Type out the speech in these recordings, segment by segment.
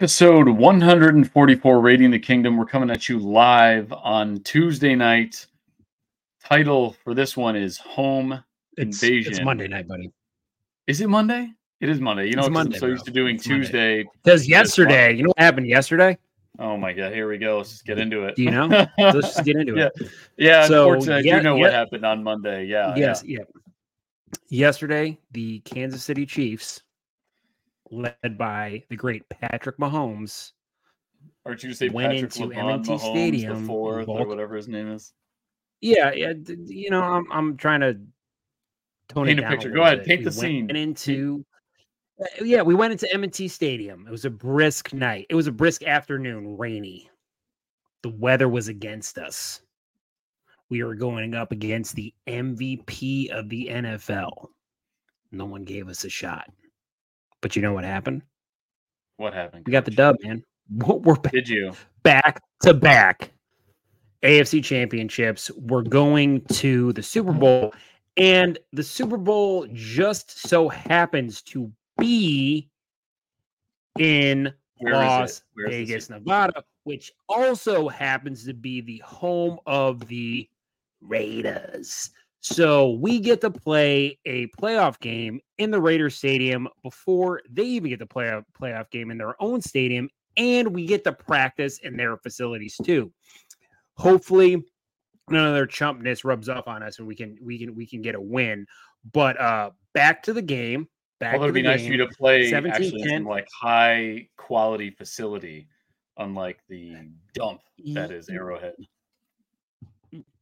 Episode 144 Raiding the Kingdom. We're coming at you live on Tuesday night. Title for this one is Home It's, Invasion. it's Monday night, buddy. Is it Monday? It is Monday. You know, It's Monday, I'm so used to doing It's Tuesday. Because yesterday, you know what happened yesterday? Oh my god, here we go. Let's just get into it. Do you know? Let's just get into yeah. it. Yeah, So, unfortunately, I do know what happened on Monday. Yeah. yes, yeah. Yesterday, the Kansas City Chiefs, led by the great Patrick Mahomes. Aren't you gonna say went Patrick into LeBron M&T Mahomes Stadium the fourth or whatever his name is? Yeah, yeah. You know, I'm I'm trying to tone Paint it a down picture. Go ahead, paint We the scene. Went into uh, yeah, we went into M&T Stadium. It was a brisk night. It was a brisk afternoon, rainy. The weather was against us. We were going up against the MVP of the NFL. No one gave us a shot. But you know what happened? What happened? We got the dub, man. We're back Did you? back to back AFC championships. We're going to the Super Bowl, and the Super Bowl just so happens to be in Where? Las Vegas, Nevada, which also happens to be the home of the Raiders. So we get to play a playoff game in the Raiders Stadium before they even get to play a playoff game in their own stadium, and we get to practice in their facilities too. Hopefully, none of their chumpness rubs off on us, and we can we can we can get a win. But uh back to the game. Back to it'd be the nice for you to play 17, actually in like high quality facility, unlike the dump that is Arrowhead.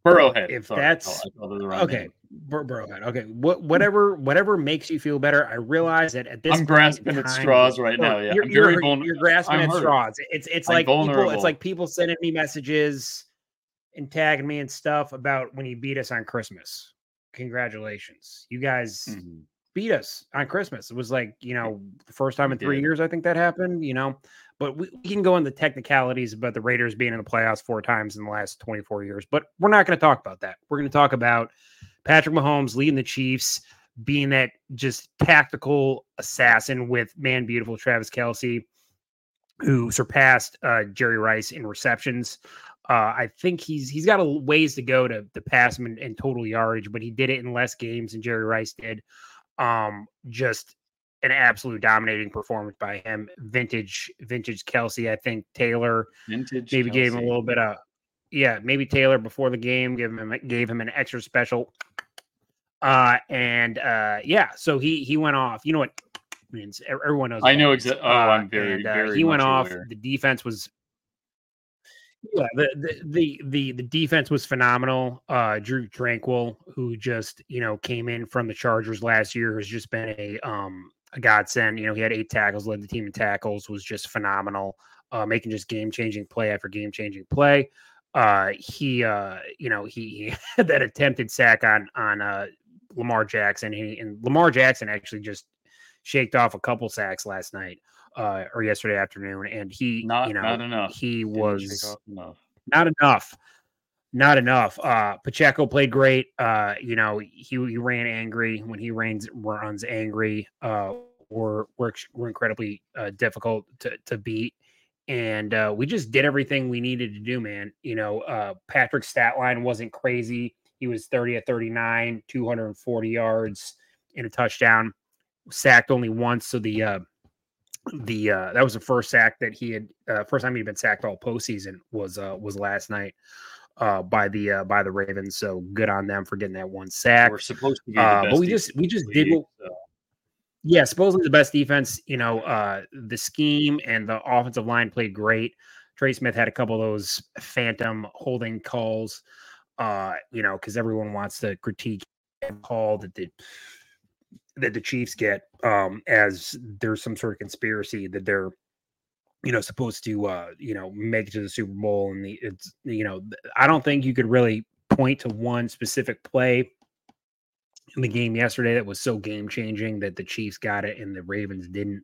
Burrowhead. If sorry, I that's- call- I called it the wrong Okay, name. bro, bro, okay. What, whatever, whatever makes you feel better. I realize that at this, I'm grasping in at straws right now. Yeah, you're, I'm very you're, vulnerable. you're grasping I'm at hurt. straws. It's, it's I'm like people, vulnerable. it's like people sending me messages and tagging me and stuff about when you beat us on Christmas. Congratulations, you guys Mhm. beat us on Christmas. It was like, you know, the first time in three years I think that happened, you know. But we, we can go into technicalities about the Raiders being in the playoffs four times in the last 24 years, but we're not going to talk about that. We're going to talk about Patrick Mahomes leading the Chiefs, being that just tactical assassin with man beautiful Travis Kelce, who surpassed uh, Jerry Rice in receptions. Uh, I think he's he's got a ways to go to, to pass him in, in total yardage, but he did it in less games than Jerry Rice did. Um, just an absolute dominating performance by him. Vintage, vintage Kelce. I think Taylor Vintage. maybe gave him a little bit of yeah, maybe Taylor before the game gave him gave him an extra special. Uh and uh yeah, so he he went off. You know what means? Everyone knows. I know exactly. Oh, Uh, I'm very, and, uh, very. he went off. aware. The defense was yeah, the, the the the the defense was phenomenal. Uh Drue Tranquill, who just, you know, came in from the Chargers last year, has just been a um a godsend. You know, he had eight tackles, led the team in tackles, was just phenomenal. Uh making just game changing play after game changing play. Uh he uh you know, he, he had that attempted sack on on uh Lamar Jackson. He, and Lamar Jackson actually just shaked off a couple sacks last night uh, or yesterday afternoon, and he, Not, you know, not enough. he was not enough. Not enough. Uh, Pacheco played great. Uh, you know, he, he ran angry when he runs runs angry. Uh, were were were incredibly uh, difficult to to beat, and uh, we just did everything we needed to do, man. You know, uh, Patrick's stat line wasn't crazy. He was thirty at thirty nine, two hundred and forty yards and a touchdown. Sacked only once, so the uh, the uh that was the first sack that he had uh first time he'd been sacked all postseason was uh was last night uh by the uh by the Ravens. So good on them for getting that one sack. We're supposed to be. Uh but we just we just did what so. yeah, supposedly the best defense, you know, uh the scheme and the offensive line played great. Trey Smith had a couple of those phantom holding calls, uh, you know, because everyone wants to critique and call that the that the Chiefs get um as there's some sort of conspiracy that they're you know supposed to uh you know make it to the Super Bowl and the it's you know I don't think you could really point to one specific play in the game yesterday that was so game changing that the Chiefs got it and the Ravens didn't.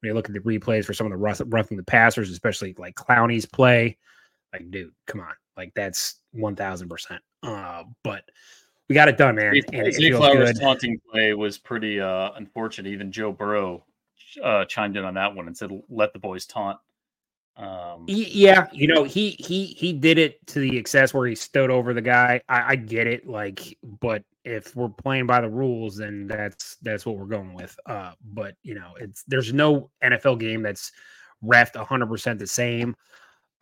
When you look at the replays for some of the rough, roughing the passers, especially like Clowney's play, like dude, come on, like that's one thousand percent. Uh, but we got it done, man, and it Zay feels Flowers' good. taunting play was pretty uh, unfortunate. Even Joe Burrow uh, chimed in on that one and said, "Let the boys taunt." Um, yeah, you know, he he he did it to the excess where he stood over the guy. I, I get it, like, but if we're playing by the rules, then that's that's what we're going with. Uh, but you know, it's there's no NFL game that's refed 100 percent the same.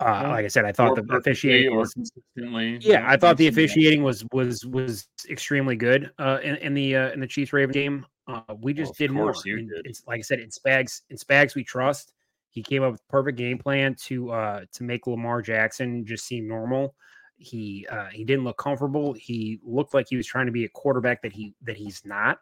Uh, like I said, I thought the officiating was consistently. Yeah, I thought the officiating was was was extremely good uh, in, in the uh, in the Chiefs Raven game. Uh, we just well, did more. Did. It's like I said, in Spags in Spags we trust. He came up with perfect game plan to uh, to make Lamar Jackson just seem normal. He uh, he didn't look comfortable. He looked like he was trying to be a quarterback that he that he's not.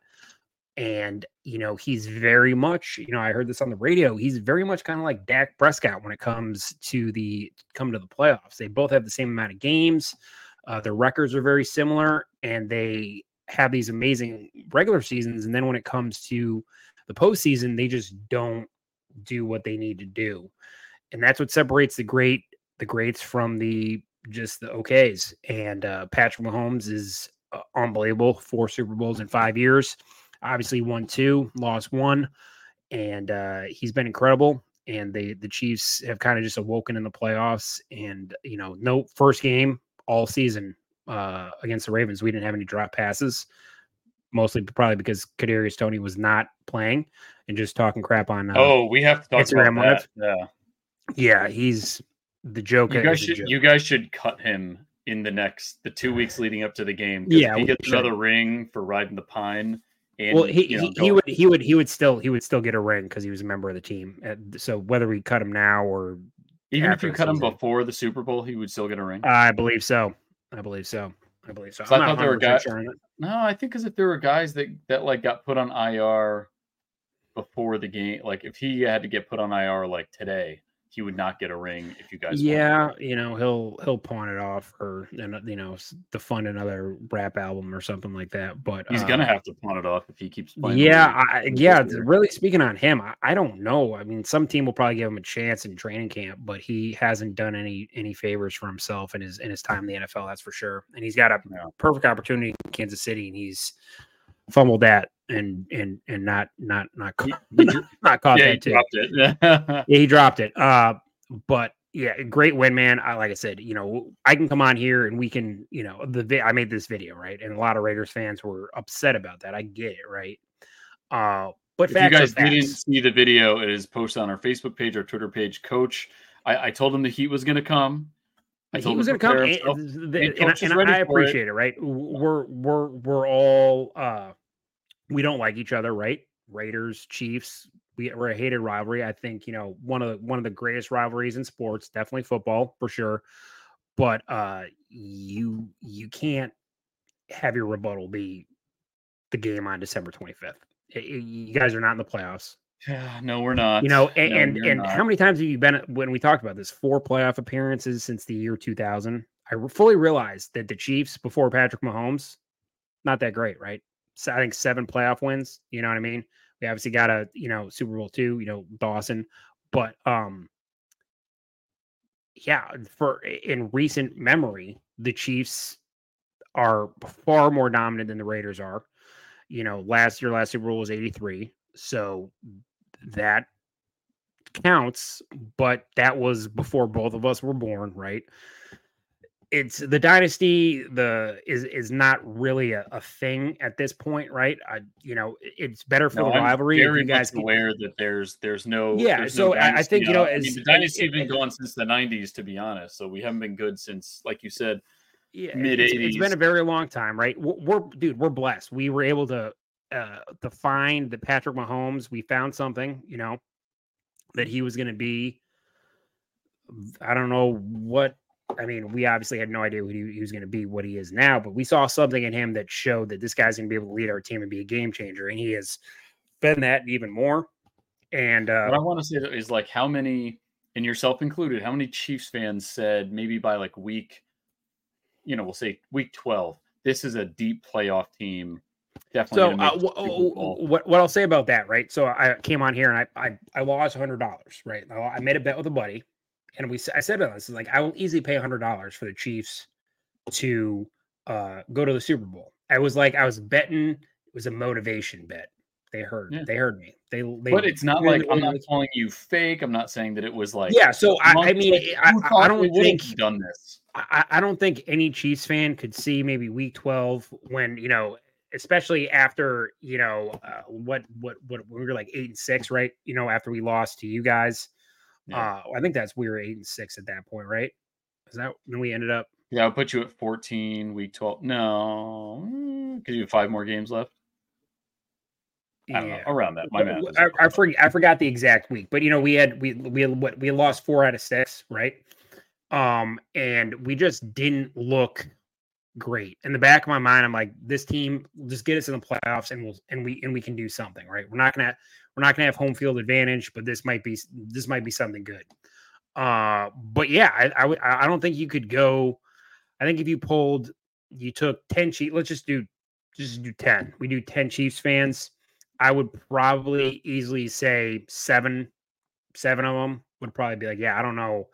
And you know he's very much you know I heard this on the radio. He's very much kind of like Dak Prescott when it comes to the come to the playoffs. They both have the same amount of games. Uh, their records are very similar, and they have these amazing regular seasons, and then when it comes to the postseason, they just don't do what they need to do, and that's what separates the great the greats from the just the okays. And uh, Patrick Mahomes is uh, unbelievable. Four Super Bowls in five years. Obviously, won two, lost one, and uh, he's been incredible. And they the Chiefs have kind of just awoken in the playoffs. And you know, no first game all season uh, against the Ravens. We didn't have any drop passes, mostly probably because Kadarius Toney was not playing and just talking crap on. Uh, oh, we have to talk Instagram about that. Yeah, yeah, he's the joke. You guys should you guys should cut him in the next the two weeks leading up to the game. Yeah, he gets another ring for riding the pine. And, well, he, you know, he, he would he would he would still he would still get a ring because he was a member of the team. So whether we cut him now or even if you cut him before the Super Bowl, he would still get a ring. I believe so. I believe so. I believe so. I thought there were guys. Sure no, I think because if there were guys that that like got put on IR before the game, like if he had to get put on IR like today, he would not get a ring if you guys. Yeah, you know he'll he'll pawn it off or you know to fund another rap album or something like that. But he's uh, gonna have to pawn it off if he keeps playing. Yeah, I, yeah. Really speaking on him, I, I, don't know. I mean, some team will probably give him a chance in training camp, but he hasn't done any any favors for himself in his in his time in the NFL. That's for sure. And he's got a yeah. perfect opportunity in Kansas City, and he's fumbled that and and and not not not not caught yeah, that too. yeah, he dropped it. Uh, but yeah, great win, man. I like I said, you know, I can come on here and we can, you know, the vi- I made this video right, and a lot of Raiders fans were upset about that. I get it, right? Uh, but if you guys didn't see the video, it is posted on our Facebook page, our Twitter page. Coach, I, I told him the heat was going to come. He was going to come, and, and, and, and I appreciate it. it. Right? We're we're we're all uh we don't like each other, right? Raiders, Chiefs, we, we're a hated rivalry. I think you know one of the one of the greatest rivalries in sports, definitely football for sure. But uh, you you can't have your rebuttal be the game on December 25th. you guys are not in the playoffs. Yeah, no, we're not. You know, and no, and, and how many times have you been when we talked about this? Four playoff appearances since the year 2000. I fully realized that the Chiefs before Patrick Mahomes, not that great, right? So I think seven playoff wins. You know what I mean? We obviously got a you know Super Bowl two, you know Dawson, but um, yeah, for in recent memory, the Chiefs are far more dominant than the Raiders are. You know, last year, last Super Bowl was eighty three, so that counts. But that was before both of us were born, right? it's the dynasty the is is not really a, a thing at this point right I, you know it's better for no, the rivalry I'm very you guys much aware that there's there's no yeah there's so no I, I think you know as, I mean, the dynasty's been going since the 90s to be honest so we haven't been good since like you said yeah mid 80s it's, it's been a very long time right we're, we're dude we're blessed we were able to uh to find the Patrick Mahomes we found something you know that he was going to be I don't know what I mean, we obviously had no idea what he, he was going to be, what he is now, but we saw something in him that showed that this guy's going to be able to lead our team and be a game changer, and he has been that even more. And uh, what I want to say is like how many, and yourself included, how many Chiefs fans said maybe by like week, you know, we'll say week twelve, this is a deep playoff team. Definitely. So uh, w- what what I'll say about that, right? So I came on here and I I, I lost hundred dollars, right? I made a bet with a buddy and we I said about this like I will easily pay hundred dollars for the Chiefs to uh, go to the Super Bowl. I was like I was betting it was a motivation bet. they heard yeah. they heard me. They, they but it's not like I'm not calling you fake. I'm not saying that it was like yeah. So I, I mean, I, I, don't think done this. I, I don't think any Chiefs fan could see maybe Week 12 when you know, especially after you know uh, what what what we were like eight and six, right? You know, after we lost to you guys. Yeah. Uh, I think that's we were eight and six at that point, right? Is that when we ended up? Yeah, I'll put you at 14, week 12. No, because you have five more games left. I don't yeah. know, around that. My math. I, I, forget, I forgot the exact week, but you know, we had we we had what we lost four out of six, right? Um, and we just didn't look great. In the back of my mind, I'm like, this team just get us in the playoffs, and we'll and we and we can do something, right? We're not gonna we're not gonna have home field advantage, but this might be this might be something good. Uh, but yeah, I I, I don't think you could go. I think if you pulled, you took ten Chiefs. Let's just do just do ten. We do ten Chiefs fans I would probably easily say seven, seven of them would probably be like, yeah, I don't know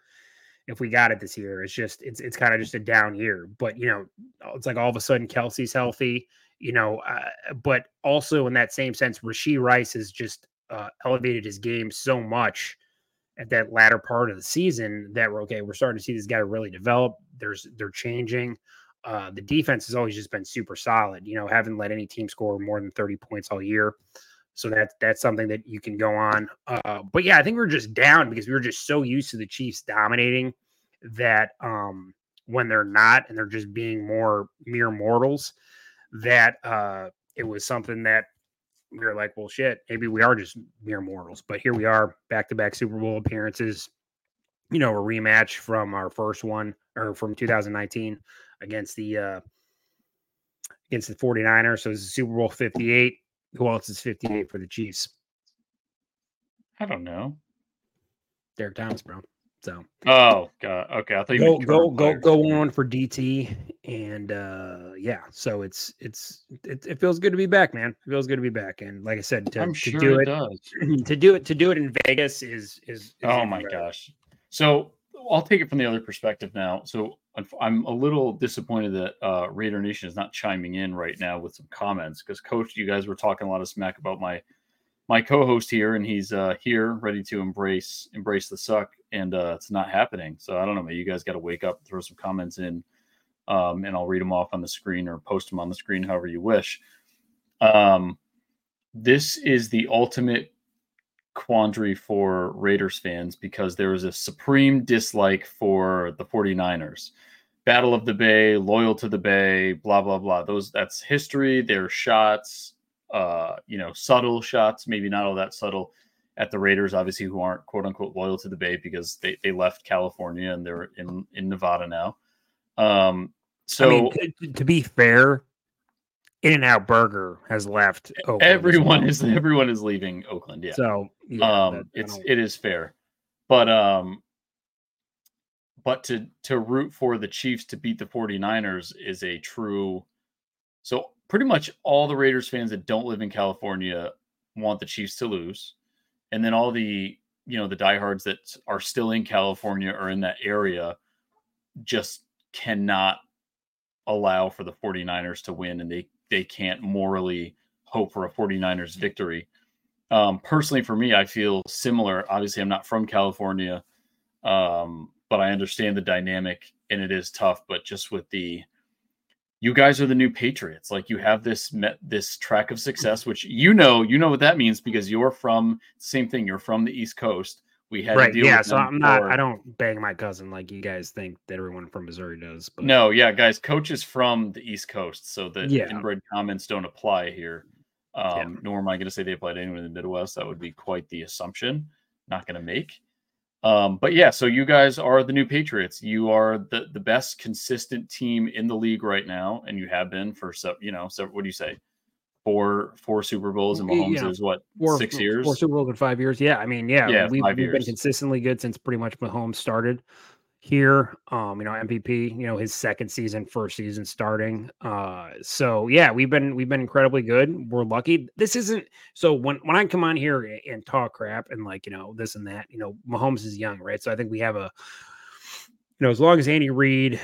if we got it this year. It's just it's it's kind of just a down year. But you know, it's like all of a sudden Kelce's healthy. You know, uh, but also in that same sense, Rashee Rice has just uh, elevated his game so much at that latter part of the season that we're okay. We're starting to see this guy really develop. There's they're changing. Uh, the defense has always just been super solid. You know, haven't let any team score more than 30 points all year. So that's that's something that you can go on. Uh, but yeah, I think we are just down because we were just so used to the Chiefs dominating that um, when they're not and they're just being more mere mortals, that uh, it was something that we were like, well, shit, maybe we are just mere mortals. But here we are, back to back Super Bowl appearances. You know, a rematch from our first one or from 2019 against the uh against the 49ers. So it's Super Bowl 58. Who else is 58 for the Chiefs? I don't know. Derrick Thomas, bro. So oh god, okay. I thought you go go go go on for DT, and uh yeah. So it's it's it, it feels good to be back, man. It feels good to be back, and like I said, to, I'm to sure do it, it does. to do it to do it in Vegas is is, is oh my gosh. So I'll take it from the other perspective now. So I'm a little disappointed that uh, Raider Nation is not chiming in right now with some comments because, Coach, you guys were talking a lot of smack about my my co-host here, and he's uh, here ready to embrace embrace the suck, and uh, it's not happening. So I don't know. Maybe you guys got to wake up, throw some comments in, um, and I'll read them off on the screen or post them on the screen, however you wish. Um, this is the ultimate quandary for Raiders fans because there was a supreme dislike for the 49ers. Battle of the Bay, loyal to the Bay, blah blah blah. Those that's history. Their shots, uh, you know, subtle shots, maybe not all that subtle at the Raiders, obviously, who aren't quote unquote loyal to the Bay because they, they left California and they're in, in Nevada now. Um, so I mean, to, to be fair, in and Out Burger has left. Oakland everyone is everyone is leaving Oakland. Yeah. So yeah, um, it's it is fair, but um, but to to root for the Chiefs to beat the 49ers is a true. So pretty much all the Raiders fans that don't live in California want the Chiefs to lose, and then all the you know the diehards that are still in California or in that area just cannot allow for the 49ers to win and they they can't morally hope for a 49ers victory. Um, personally, for me, I feel similar. Obviously, I'm not from California, um, but I understand the dynamic and it is tough. But just with the, you guys are the new Patriots. Like you have this met this track of success, which you know, you know what that means because you're from same thing. You're from the East Coast. We had right, yeah. so I'm not. I don't bang my cousin like you guys think that everyone from Missouri does. But no, yeah, guys. Coach is from the East Coast, so the yeah. inbred comments don't apply here. Um, yeah. Nor am I going to say they apply to anyone in the Midwest. That would be quite the assumption. Not going to make. Um, but yeah, so you guys are the new Patriots. You are the the best consistent team in the league right now, and you have been for so you know. So what do you say? Four four Super Bowls and Mahomes yeah. is what four, six years, four Super Bowls in five years. Yeah, I mean, yeah, yeah we've, we've been consistently good since pretty much Mahomes started here. Um, you know, MVP, you know, his second season, first season starting. Uh, so yeah, we've been we've been incredibly good. We're lucky. This isn't so when when I come on here and talk crap and like you know this and that, you know, Mahomes is young, right? So I think we have a you know, as long as Andy Reid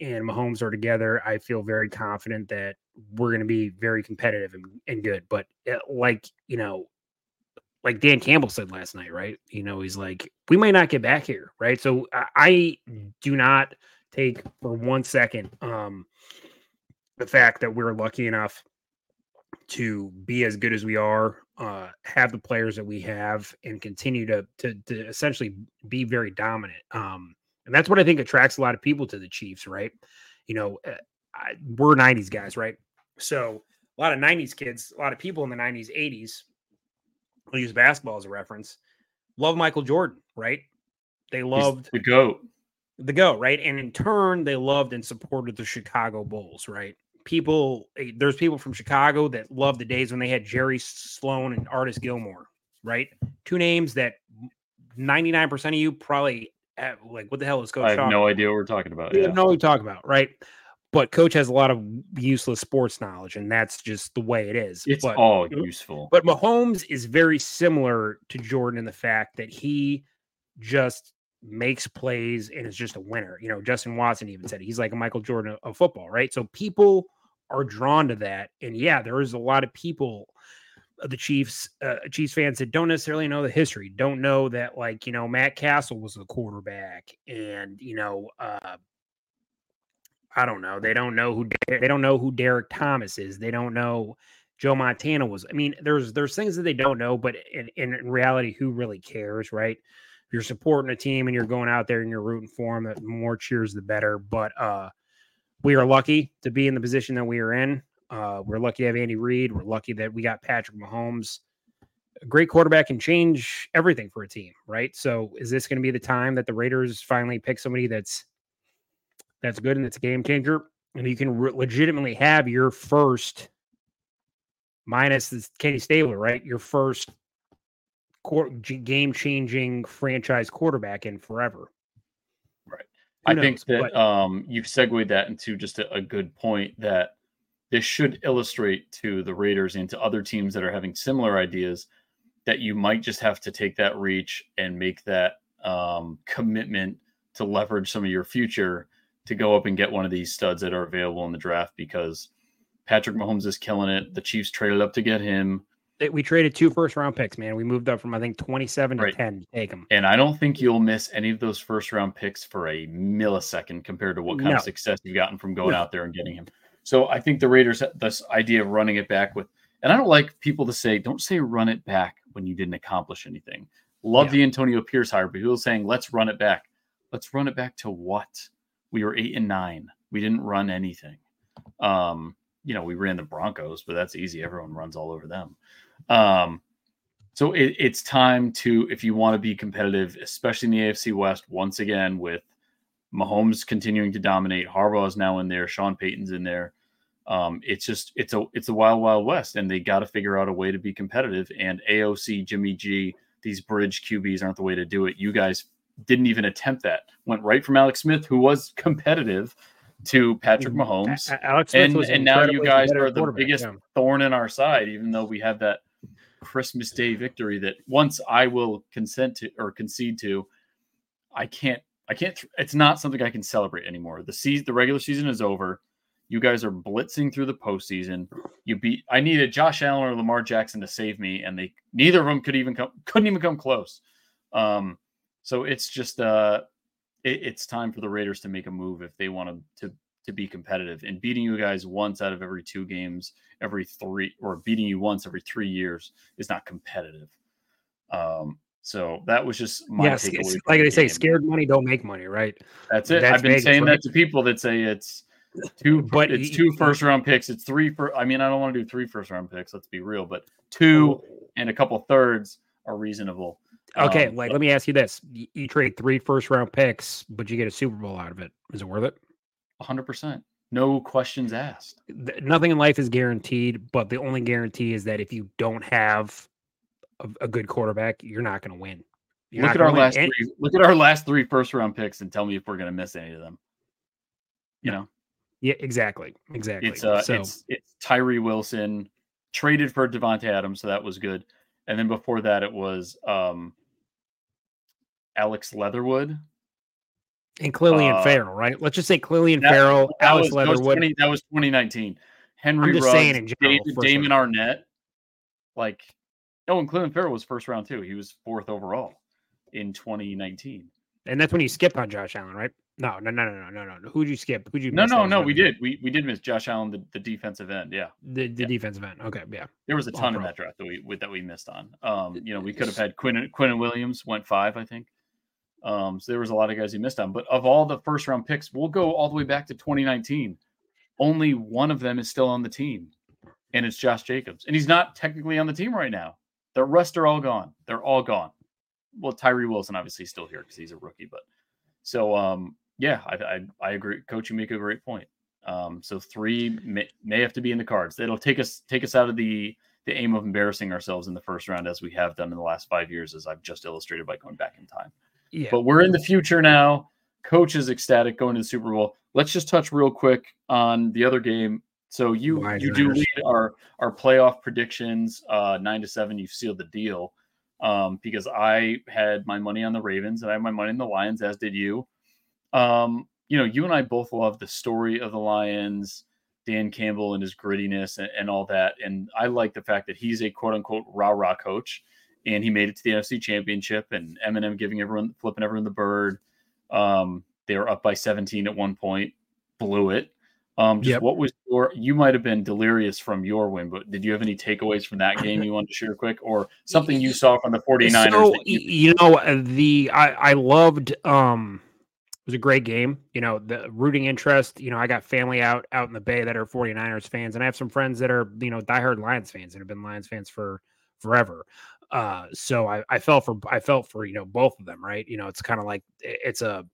and Mahomes are together, I feel very confident that we're going to be very competitive and, and good. But uh, like you know, like Dan Campbell said last night, right? You know, he's like, we might not get back here, right? So I, I do not take for one second um the fact that we're lucky enough to be as good as we are, uh, have the players that we have, and continue to to, to essentially be very dominant. Um, and that's what I think attracts a lot of people to the Chiefs, right? You know, uh, I, we're '90s guys, right? So a lot of '90s kids, a lot of people in the '90s, '80s, I'll use basketball as a reference, love Michael Jordan, right? They loved He's the goat, the goat, right? And in turn, they loved and supported the Chicago Bulls, right? people eh, there's people from Chicago that love the days when they had Jerry Sloan and Artis Gilmore, right? Two names that 99% of you probably have, like what the hell is coach I have talking no idea what we're talking about. You Yeah. no what you're talking about, right? But coach has a lot of useless sports knowledge, and that's just the way it is. It's but, all useful. but Mahomes is very similar to Jordan in the fact that he just makes plays and is just a winner. You know, Justin Watson even said it. he's like a Michael Jordan of, football, right? So people are drawn to that. And yeah, there is a lot of people, uh, the Chiefs, uh, Chiefs fans that don't necessarily know the history, don't know that like, you know, Matt Cassel was the quarterback and, you know, uh, I don't know. They don't know who they don't know who Derrick Thomas is. They don't know Joe Montana was. I mean, there's there's things that they don't know, but in, in reality, who really cares, right? If you're supporting a team and you're going out there and you're rooting for them, the more cheers the better. But uh we are lucky to be in the position that we are in. Uh, we're lucky to have Andy Reid. We're lucky that we got Patrick Mahomes. A great quarterback can change everything for a team, right? So, is this going to be the time that the Raiders finally pick somebody that's that's good and it's a game changer, and you can re- legitimately have your first minus this Kenny Stabler, right? Your first game changing franchise quarterback in forever. Right. Who I think that But- um, you've segued that into just a, a good point that this should illustrate to the Raiders and to other teams that are having similar ideas that you might just have to take that reach and make that um, commitment to leverage some of your future to go up and get one of these studs that are available in the draft because Patrick Mahomes is killing it. The Chiefs traded up to get him. We traded two first round picks, man. We moved up from I think 27 to Right. 10 to take them. And I don't think you'll miss any of those first round picks for a millisecond compared to what kind No. of success you've gotten from going No. out there and getting him. So I think the Raiders, this idea of running it back with, and I don't like people to say, don't say run it back when you didn't accomplish anything. Love Yeah. the Antonio Pierce hire, but people saying, let's run it back. Let's run it back to what? We were eight and nine. We didn't run anything. Um, you know, we ran the Broncos, but that's easy. Everyone runs all over them. Um, so it, it's time to, if you want to be competitive, especially in the AFC West, once again with Mahomes continuing to dominate, Harbaugh is now in there, Sean Payton's in there. Um, it's just it's a it's a wild wild west, and they got to figure out a way to be competitive. And AOC, Jimmy G, these bridge QBs aren't the way to do it. You guys didn't even attempt that. Went right from Alex Smith, who was competitive, to Patrick Mahomes A- A- Alex Smith and was and now you guys are the biggest yeah. thorn in our side even though we have that christmas day victory that once i will consent to or concede to i can't i can't it's not something i can celebrate anymore. The season the regular season is over. You guys are blitzing through the postseason. You beat i needed josh allen or lamar jackson to save me and they neither of them could even come couldn't even come close. Um so it's just uh it, it's time for the raiders to make a move if they want to to to be competitive and beating you guys once out of every two games every three or beating you once every three years is not competitive um so that was just my Yes, takeaway like they say, game. scared money don't make money, right? that's it that's i've been Vegas, saying right? that to people that say it's two But it's two first round picks it's three for i mean i don't want to do three first round picks let's be real but two and a couple thirds are reasonable Okay, Um, like let me ask you this: you, trade three first round picks, but you get a Super Bowl out of it. Is it worth it? 100% no questions asked Th- Nothing in life is guaranteed, but the only guarantee is that if you don't have a, a good quarterback, you're not going to win. You're look at our win. last And- three look at our last three first round picks and tell me if we're going to miss any of them you know Yeah, exactly, exactly. It's uh, so it's it's Tyree Wilson traded for Davante Adams, so that was good. And then before that, it was um, Alex Leatherwood. and Clelin uh, Ferrell, right? Let's just say Clelin that- Ferrell, That Alex was, that was Leatherwood. 20 that was 2019. Henry I'm just Ruggs, saying in general, David, Damon round. Arnette. Like, oh, and Clinton Ferrell was first round too. He was fourth overall in 2019. And that's when you skipped on Josh Allen, right? No, no, no, no, no, no, no. Who'd you skip? Who'd you No, miss no, no. We did. We we did miss Josh Allen, the, the defensive end. Yeah, The, the Yeah. defensive end. Okay, yeah. there was a All ton pro. that draft that we that we missed on. Um, you know, we could have had Quinn Quinn and Williams went five, I think. Um, so there was a lot of guys he missed on. But of all the first round picks, we'll go all the way back to 2019. Only one of them is still on the team, and it's Josh Jacobs, and he's not technically on the team right now. The rest are all gone. They're all gone. Well, Tyree Wilson obviously still here because he's a rookie, but so um, yeah, I, I I agree. Coach, you make a great point. Um, so three may, may have to be in the cards. It'll take us take us out of the the aim of embarrassing ourselves in the first round as we have done in the last five years, as I've just illustrated by going back in time. Yeah. But we're in the future now. Coach is ecstatic going to the Super Bowl. Let's just touch real quick on the other game. So you Lions, you do lead our our playoff predictions uh, nine to seven. You've sealed the deal um, because I had my money on the Ravens and I had my money on the Lions, as did you. Um, you know, you and I both love the story of the Lions, Dan Campbell and his grittiness and, and all that. And I like the fact that he's a quote unquote rah rah coach and he made it to the NFC championship and Eminem giving everyone, flipping everyone the bird. Um, they were up by 17 at one point, blew it. Um, just Yep. what was your, you might have been delirious from your win, but did you have any takeaways from that game you wanted to share quick or something you saw from the 49ers? So you- you know uh, the I I loved um it was a great game. You know, the rooting interest, you know, I got family out out in the Bay that are 49ers fans and I have some friends that are, you know, diehard Lions fans and have been Lions fans for forever. Uh so I I felt for I felt for, you know, both of them, right? You know, it's kind of like it's a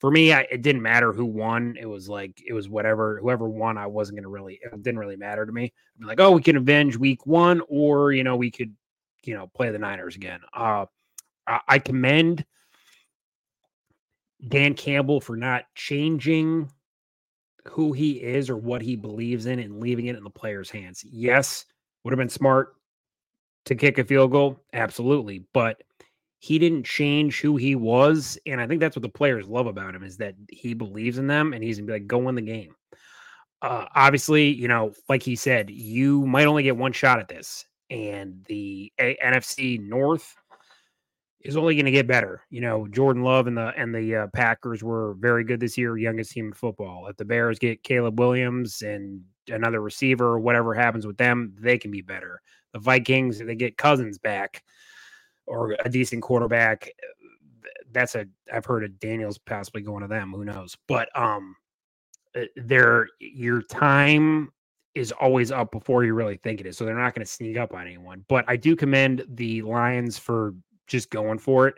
for me, I, it didn't matter who won. It was like it was whatever whoever won. I wasn't gonna really. It didn't really matter to me. I'd like, oh, we can avenge week one, or you know, we could, you know, play the Niners again. Uh, I, I commend Dan Campbell for not changing who he is or what he believes in and leaving it in the players' hands. Yes, would have been smart to kick a field goal, absolutely, but he didn't change who he was, and I think that's what the players love about him is that he believes in them and he's gonna be like, go win the game. Uh, obviously, you know, like he said, you might only get one shot at this, and the A- NFC North is only going to get better. You know, Jordan Love and the and the uh, Packers were very good this year, youngest team in football. If the Bears get Caleb Williams and another receiver, whatever happens with them, they can be better. The Vikings, they get Cousins back or a decent quarterback. That's a I've heard of Daniels possibly going to them. Who knows? But um, uh, their your time is always up before you really think it is. So they're not going to sneak up on anyone. But I do commend the Lions for just going for it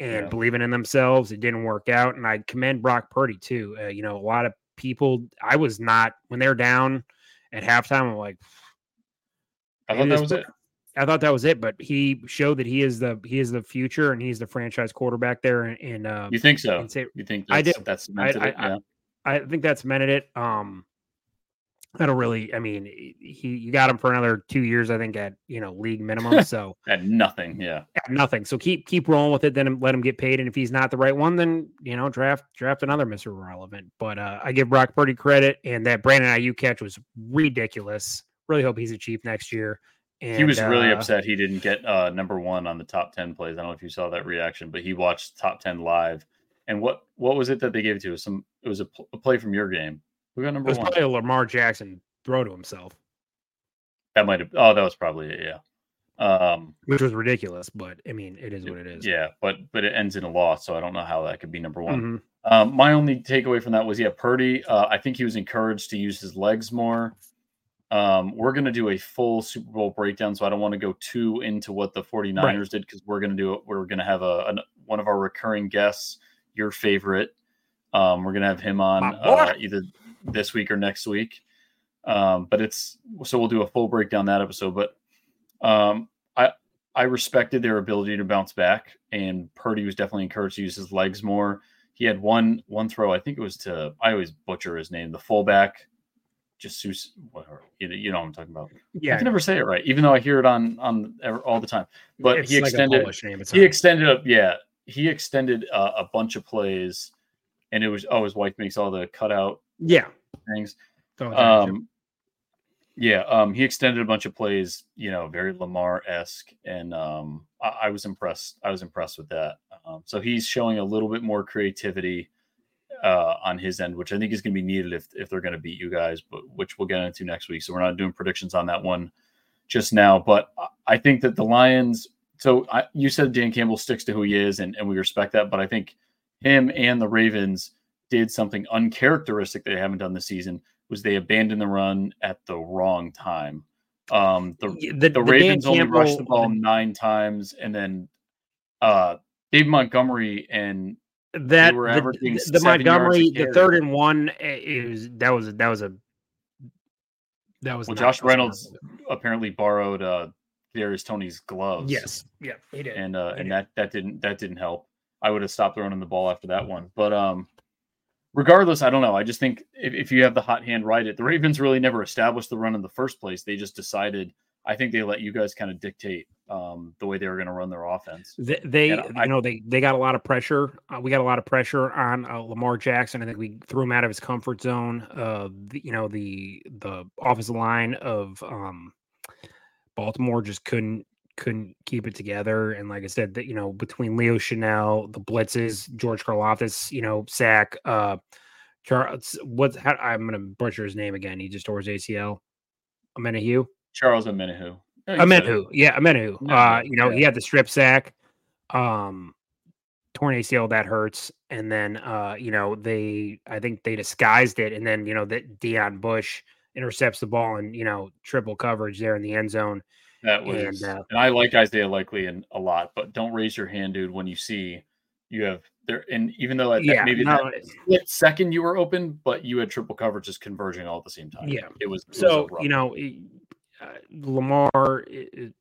and Yeah. believing in themselves. It didn't work out, and I commend Brock Purdy too. Uh, you know, a lot of people. I was not when they're down at halftime. I'm like, I thought that was it. I thought that was it, but he showed that he is the he is the future and he's the franchise quarterback there. And, and uh, You think so? in Sa- You think I that's, do. that's I- cemented I- it? I- Yeah. I think that's cemented it. Um, I don't really. I mean, he you got him for another two years, I think, at you know league minimum. So At nothing. Yeah. at nothing. So keep keep rolling with it. Then let him get paid. And if he's not the right one, then you know draft draft another Mister Relevant. But uh, I give Brock Purdy credit, and that Brandon Aiyuk catch was ridiculous. Really hope he's a chief next year. And, he was really uh, upset he didn't get uh, number one on the top 10 plays. I don't know if you saw that reaction, but he watched top 10 live. And what what was it that they gave it to? Some it was a, pl- a play from your game. Who got It number was one? probably a Lamar Jackson throw to himself, That might have. Oh, that was probably it. Yeah. Um. which was ridiculous. But I mean, it is what it is. Yeah, but but it ends in a loss, so I don't know how that could be number one. Mhm. Um, my only takeaway from that was yeah, Purdy. Uh, I think he was encouraged to use his legs more. Um, we're going to do a full Super Bowl breakdown, so I don't want to go too into what the 49ers did because we're going to do it. We're going to have a an, one of our recurring guests, your favorite. Um, we're going to have him on uh, either this week or next week. Um, but it's so we'll do a full breakdown that episode. But um, I I respected their ability to bounce back, and Purdy was definitely encouraged to use his legs more. He had one one throw. I think it was to. I always butcher his name. The fullback, Jesus, whatever. You know, you know what I'm talking about. Yeah, I can never say it right, even though I hear it on on all the time. But it's he like extended. a name. He extended up. Yeah, he extended uh, a bunch of plays, and it was oh, his wife makes all the cutout yeah. things. Don't touch it. Um, Yeah, um, he extended a bunch of plays, you know, very Lamar esque, and um, I, I, was impressed. I was impressed with that. Um, so he's showing a little bit more creativity uh, on his end, which I think is going to be needed if if they're going to beat you guys, but which we'll get into next week. So we're not doing predictions on that one just now, but I think that the Lions. So I, you said Dan Campbell sticks to who he is, and, and we respect that. But I think him and the Ravens did something uncharacteristic they haven't done this season was they abandoned the run at the wrong time. Um, the, the, the Ravens only rushed the ball nine times, and then uh, Dave Montgomery and that the, the Montgomery, the third and one is that was that was a that was well. Josh Reynolds apparently borrowed uh Darius Toney's gloves. Yes, yeah, he did, and uh, he and did. that that didn't that didn't help. I would have stopped throwing him the ball after that one, but um, regardless, I don't know. I just think if, if you have the hot hand, write it. The Ravens really never established the run in the first place. They just decided. I think they let you guys kind of dictate um, the way they were going to run their offense. They, they I, you know, they they got a lot of pressure. Uh, we got a lot of pressure on uh, Lamar Jackson. I think we threw him out of his comfort zone. Uh, the, you know, the the offensive line of um, Baltimore just couldn't couldn't keep it together. And like I said, that you know, between Leo Chenal, the blitzes, George Karlaftis, you know, sack, uh Charles what's how I'm gonna butcher his name again. He just tore his ACL. Omenihu. Charles Omenihu. Oh, Omenihu. Yeah, Omenihu. No, uh, you know, yeah. he had the strip sack. Um torn ACL that hurts. And then uh, you know, they I think they disguised it, and then you know that Deon Bush intercepts the ball and you know triple coverage there in the end zone that was, and, uh, and I like Isaiah Likely and a lot, but don't raise your hand, dude, when you see you have there. And even though that, yeah, maybe no, that split second you were open, but you had triple coverage just converging all at the same time. Yeah, it was it so was you know uh, Lamar, it,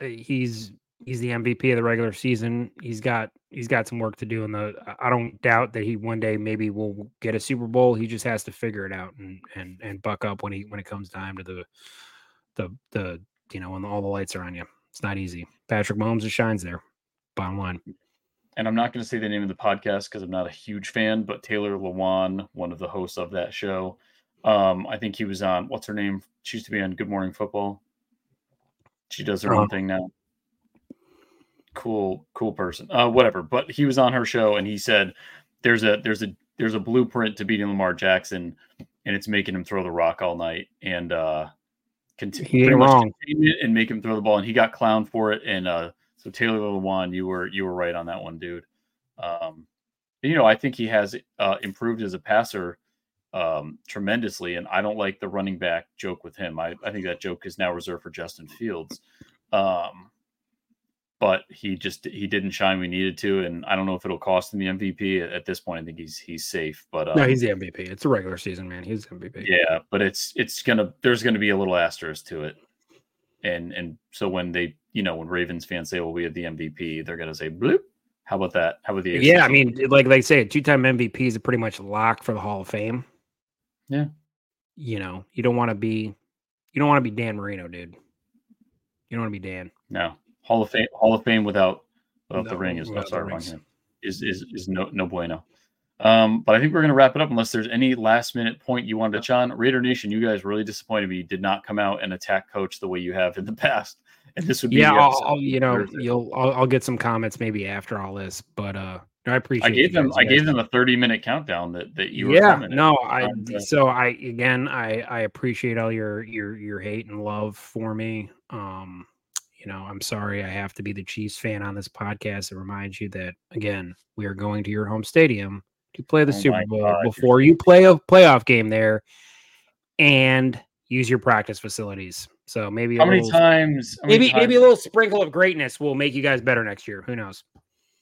uh, he's he's the MVP of the regular season. He's got he's got some work to do in the. I don't doubt that he one day maybe will get a Super Bowl. He just has to figure it out and and and buck up when he when it comes time to the the the you know, when all the lights are on you. It's not easy. Patrick Mahomes shines there. Bottom line. And I'm not going to say the name of the podcast because I'm not a huge fan, but Taylor Lewan, one of the hosts of that show, um, I think he was on what's her name? She used to be on Good Morning Football. She does her uh-huh. own thing now. Cool, cool person. Uh, whatever. But he was on her show and he said there's a there's a there's a blueprint to beating Lamar Jackson, and it's making him throw the rock all night. And uh, continue pretty much it and make him throw the ball, and he got clowned for it. And uh, so Taylor Lewan, you were you were right on that one, dude. Um, you know, I think he has uh, improved as a passer um, tremendously, and I don't like the running back joke with him. I, I think that joke is now reserved for Justin Fields. Um, but he just he didn't shine we needed to, and I don't know if it'll cost him the MVP. At, this point, I think he's he's safe. But um, no, he's the MVP. It's a regular season, man. He's MVP. Yeah, but it's it's gonna there's gonna be a little asterisk to it, and and so when they you know when Ravens fans say, "Well, we had the MVP," they're gonna say, "Bloop." How about that? How about the yeah? I mean, like they say, two time MVP is a pretty much lock for the Hall of Fame. Yeah, you know, you don't want to be you don't want to be Dan Marino, dude. You don't want to be Dan. No, Hall of Fame Hall of Fame without without no, the ring is no sorry wrong is is is no no bueno. Um, but I think we're going to wrap it up unless there's any last minute point you wanted to John Raider Nation. You guys really disappointed me. You did not come out and attack Coach the way you have in the past, and this would be yeah. I'll, I'll, you know you'll I'll, I'll, get some comments maybe after all this, but uh, I appreciate. I gave them I gave them a 30 minute countdown that that you yeah no I so I again I I appreciate all your your your hate and love for me. Um, you know, I'm sorry I have to be the Chiefs fan on this podcast to reminds you that again, we are going to your home stadium to play the oh Super Bowl God. before you play a playoff game there and use your practice facilities. So maybe how many little, times? How maybe times? maybe a little sprinkle of greatness will make you guys better next year. Who knows?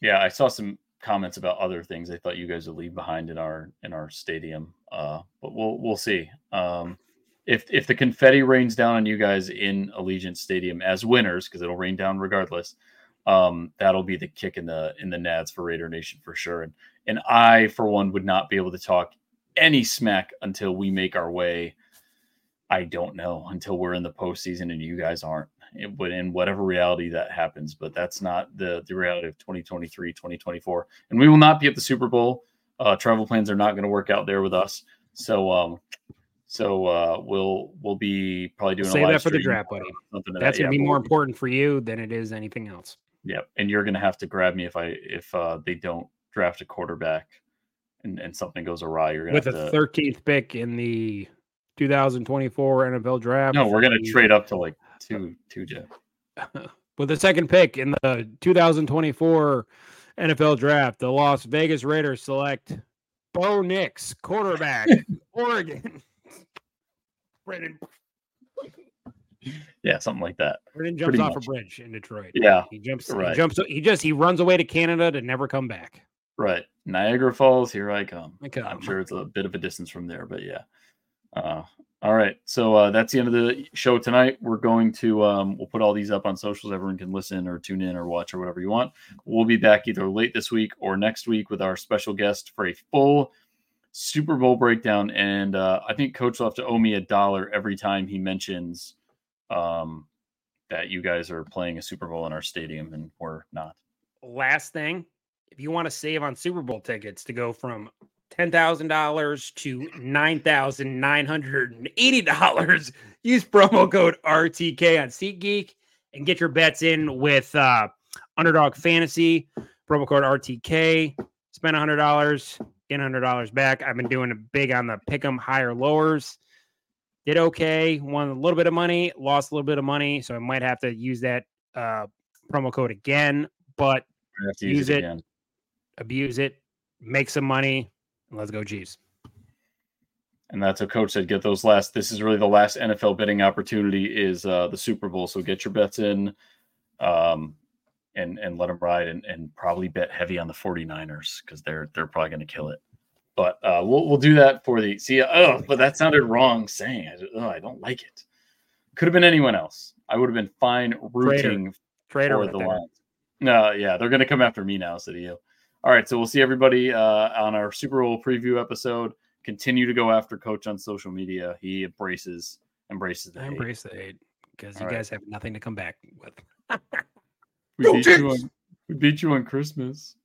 Yeah, I saw some comments about other things I thought you guys would leave behind in our in our stadium. Uh, but we'll we'll see. Um, if if the confetti rains down on you guys in Allegiant Stadium as winners, because it'll rain down regardless, um, that'll be the kick in the in the nads for Raider Nation for sure. And and I, for one, would not be able to talk any smack until we make our way. I don't know until we're in the postseason and you guys aren't. It would in whatever reality that happens, but that's not the the reality of 2023, 2024. And we will not be at the Super Bowl. Uh, travel plans are not going to work out there with us. So um, So uh, we'll we'll be probably doing Save a live that for the draft, buddy. something That's that. gonna Yeah, be more we'll- important for you than it is anything else. Yeah, and you're gonna have to grab me if I if uh, they don't draft a quarterback and, and something goes awry. You're gonna With to. 13th pick in the 2024 NFL draft. no, we're gonna the- trade up to like two two Jeff. with the second pick in the 2024 NFL draft, the Las Vegas Raiders select Bo Nix, quarterback, Oregon. Brendan, Yeah, something like that. Brendan jumps Pretty off much. a bridge in Detroit. Yeah, He jumps, right. he jumps, he just, he runs away to Canada to never come back. right. Niagara Falls, here I come. I come. I'm sure it's a bit of a distance from there, but yeah. Uh, all right, so uh, that's the end of the show tonight. We're going to um, we'll put all these up on socials. Everyone can listen or tune in or watch or whatever you want. We'll be back either late this week or next week with our special guest for a full Super Bowl breakdown. And uh, I think Coach will have to owe me a dollar every time he mentions um, that you guys are playing a Super Bowl in our stadium and we're not. Last thing, if you want to save on Super Bowl tickets to go from ten thousand dollars to nine thousand nine hundred and eighty dollars, use promo code RTK on SeatGeek and get your bets in with uh, Underdog Fantasy. Promo code RTK. Spend hundred dollars, get hundred dollars back. I've been doing a big on the pick 'em higher lowers. Did okay, won a little bit of money, lost a little bit of money, so I might have to use that uh, promo code again. But Use use, it it. again. abuse it, make some money, let's go Chiefs. And that's what coach said. Get those last. This is really the last NFL betting opportunity is uh, the Super Bowl. So get your bets in, um, and and let them ride, and, and probably bet heavy on the 49ers because they're they're probably going to kill it. But uh, we'll we'll do that for the see. Oh, but that sounded wrong saying. I, oh, I don't like it. Could have been anyone else. I would have been fine rooting Trader for the. Lions. No, yeah, they're going to come after me now, of you. All right, so we'll see everybody uh, on our Super Bowl preview episode. Continue to go after Coach on social media. He embraces embraces the I hate. embrace the hate because you All right. guys have nothing to come back with. We beat you on we beat you on Christmas.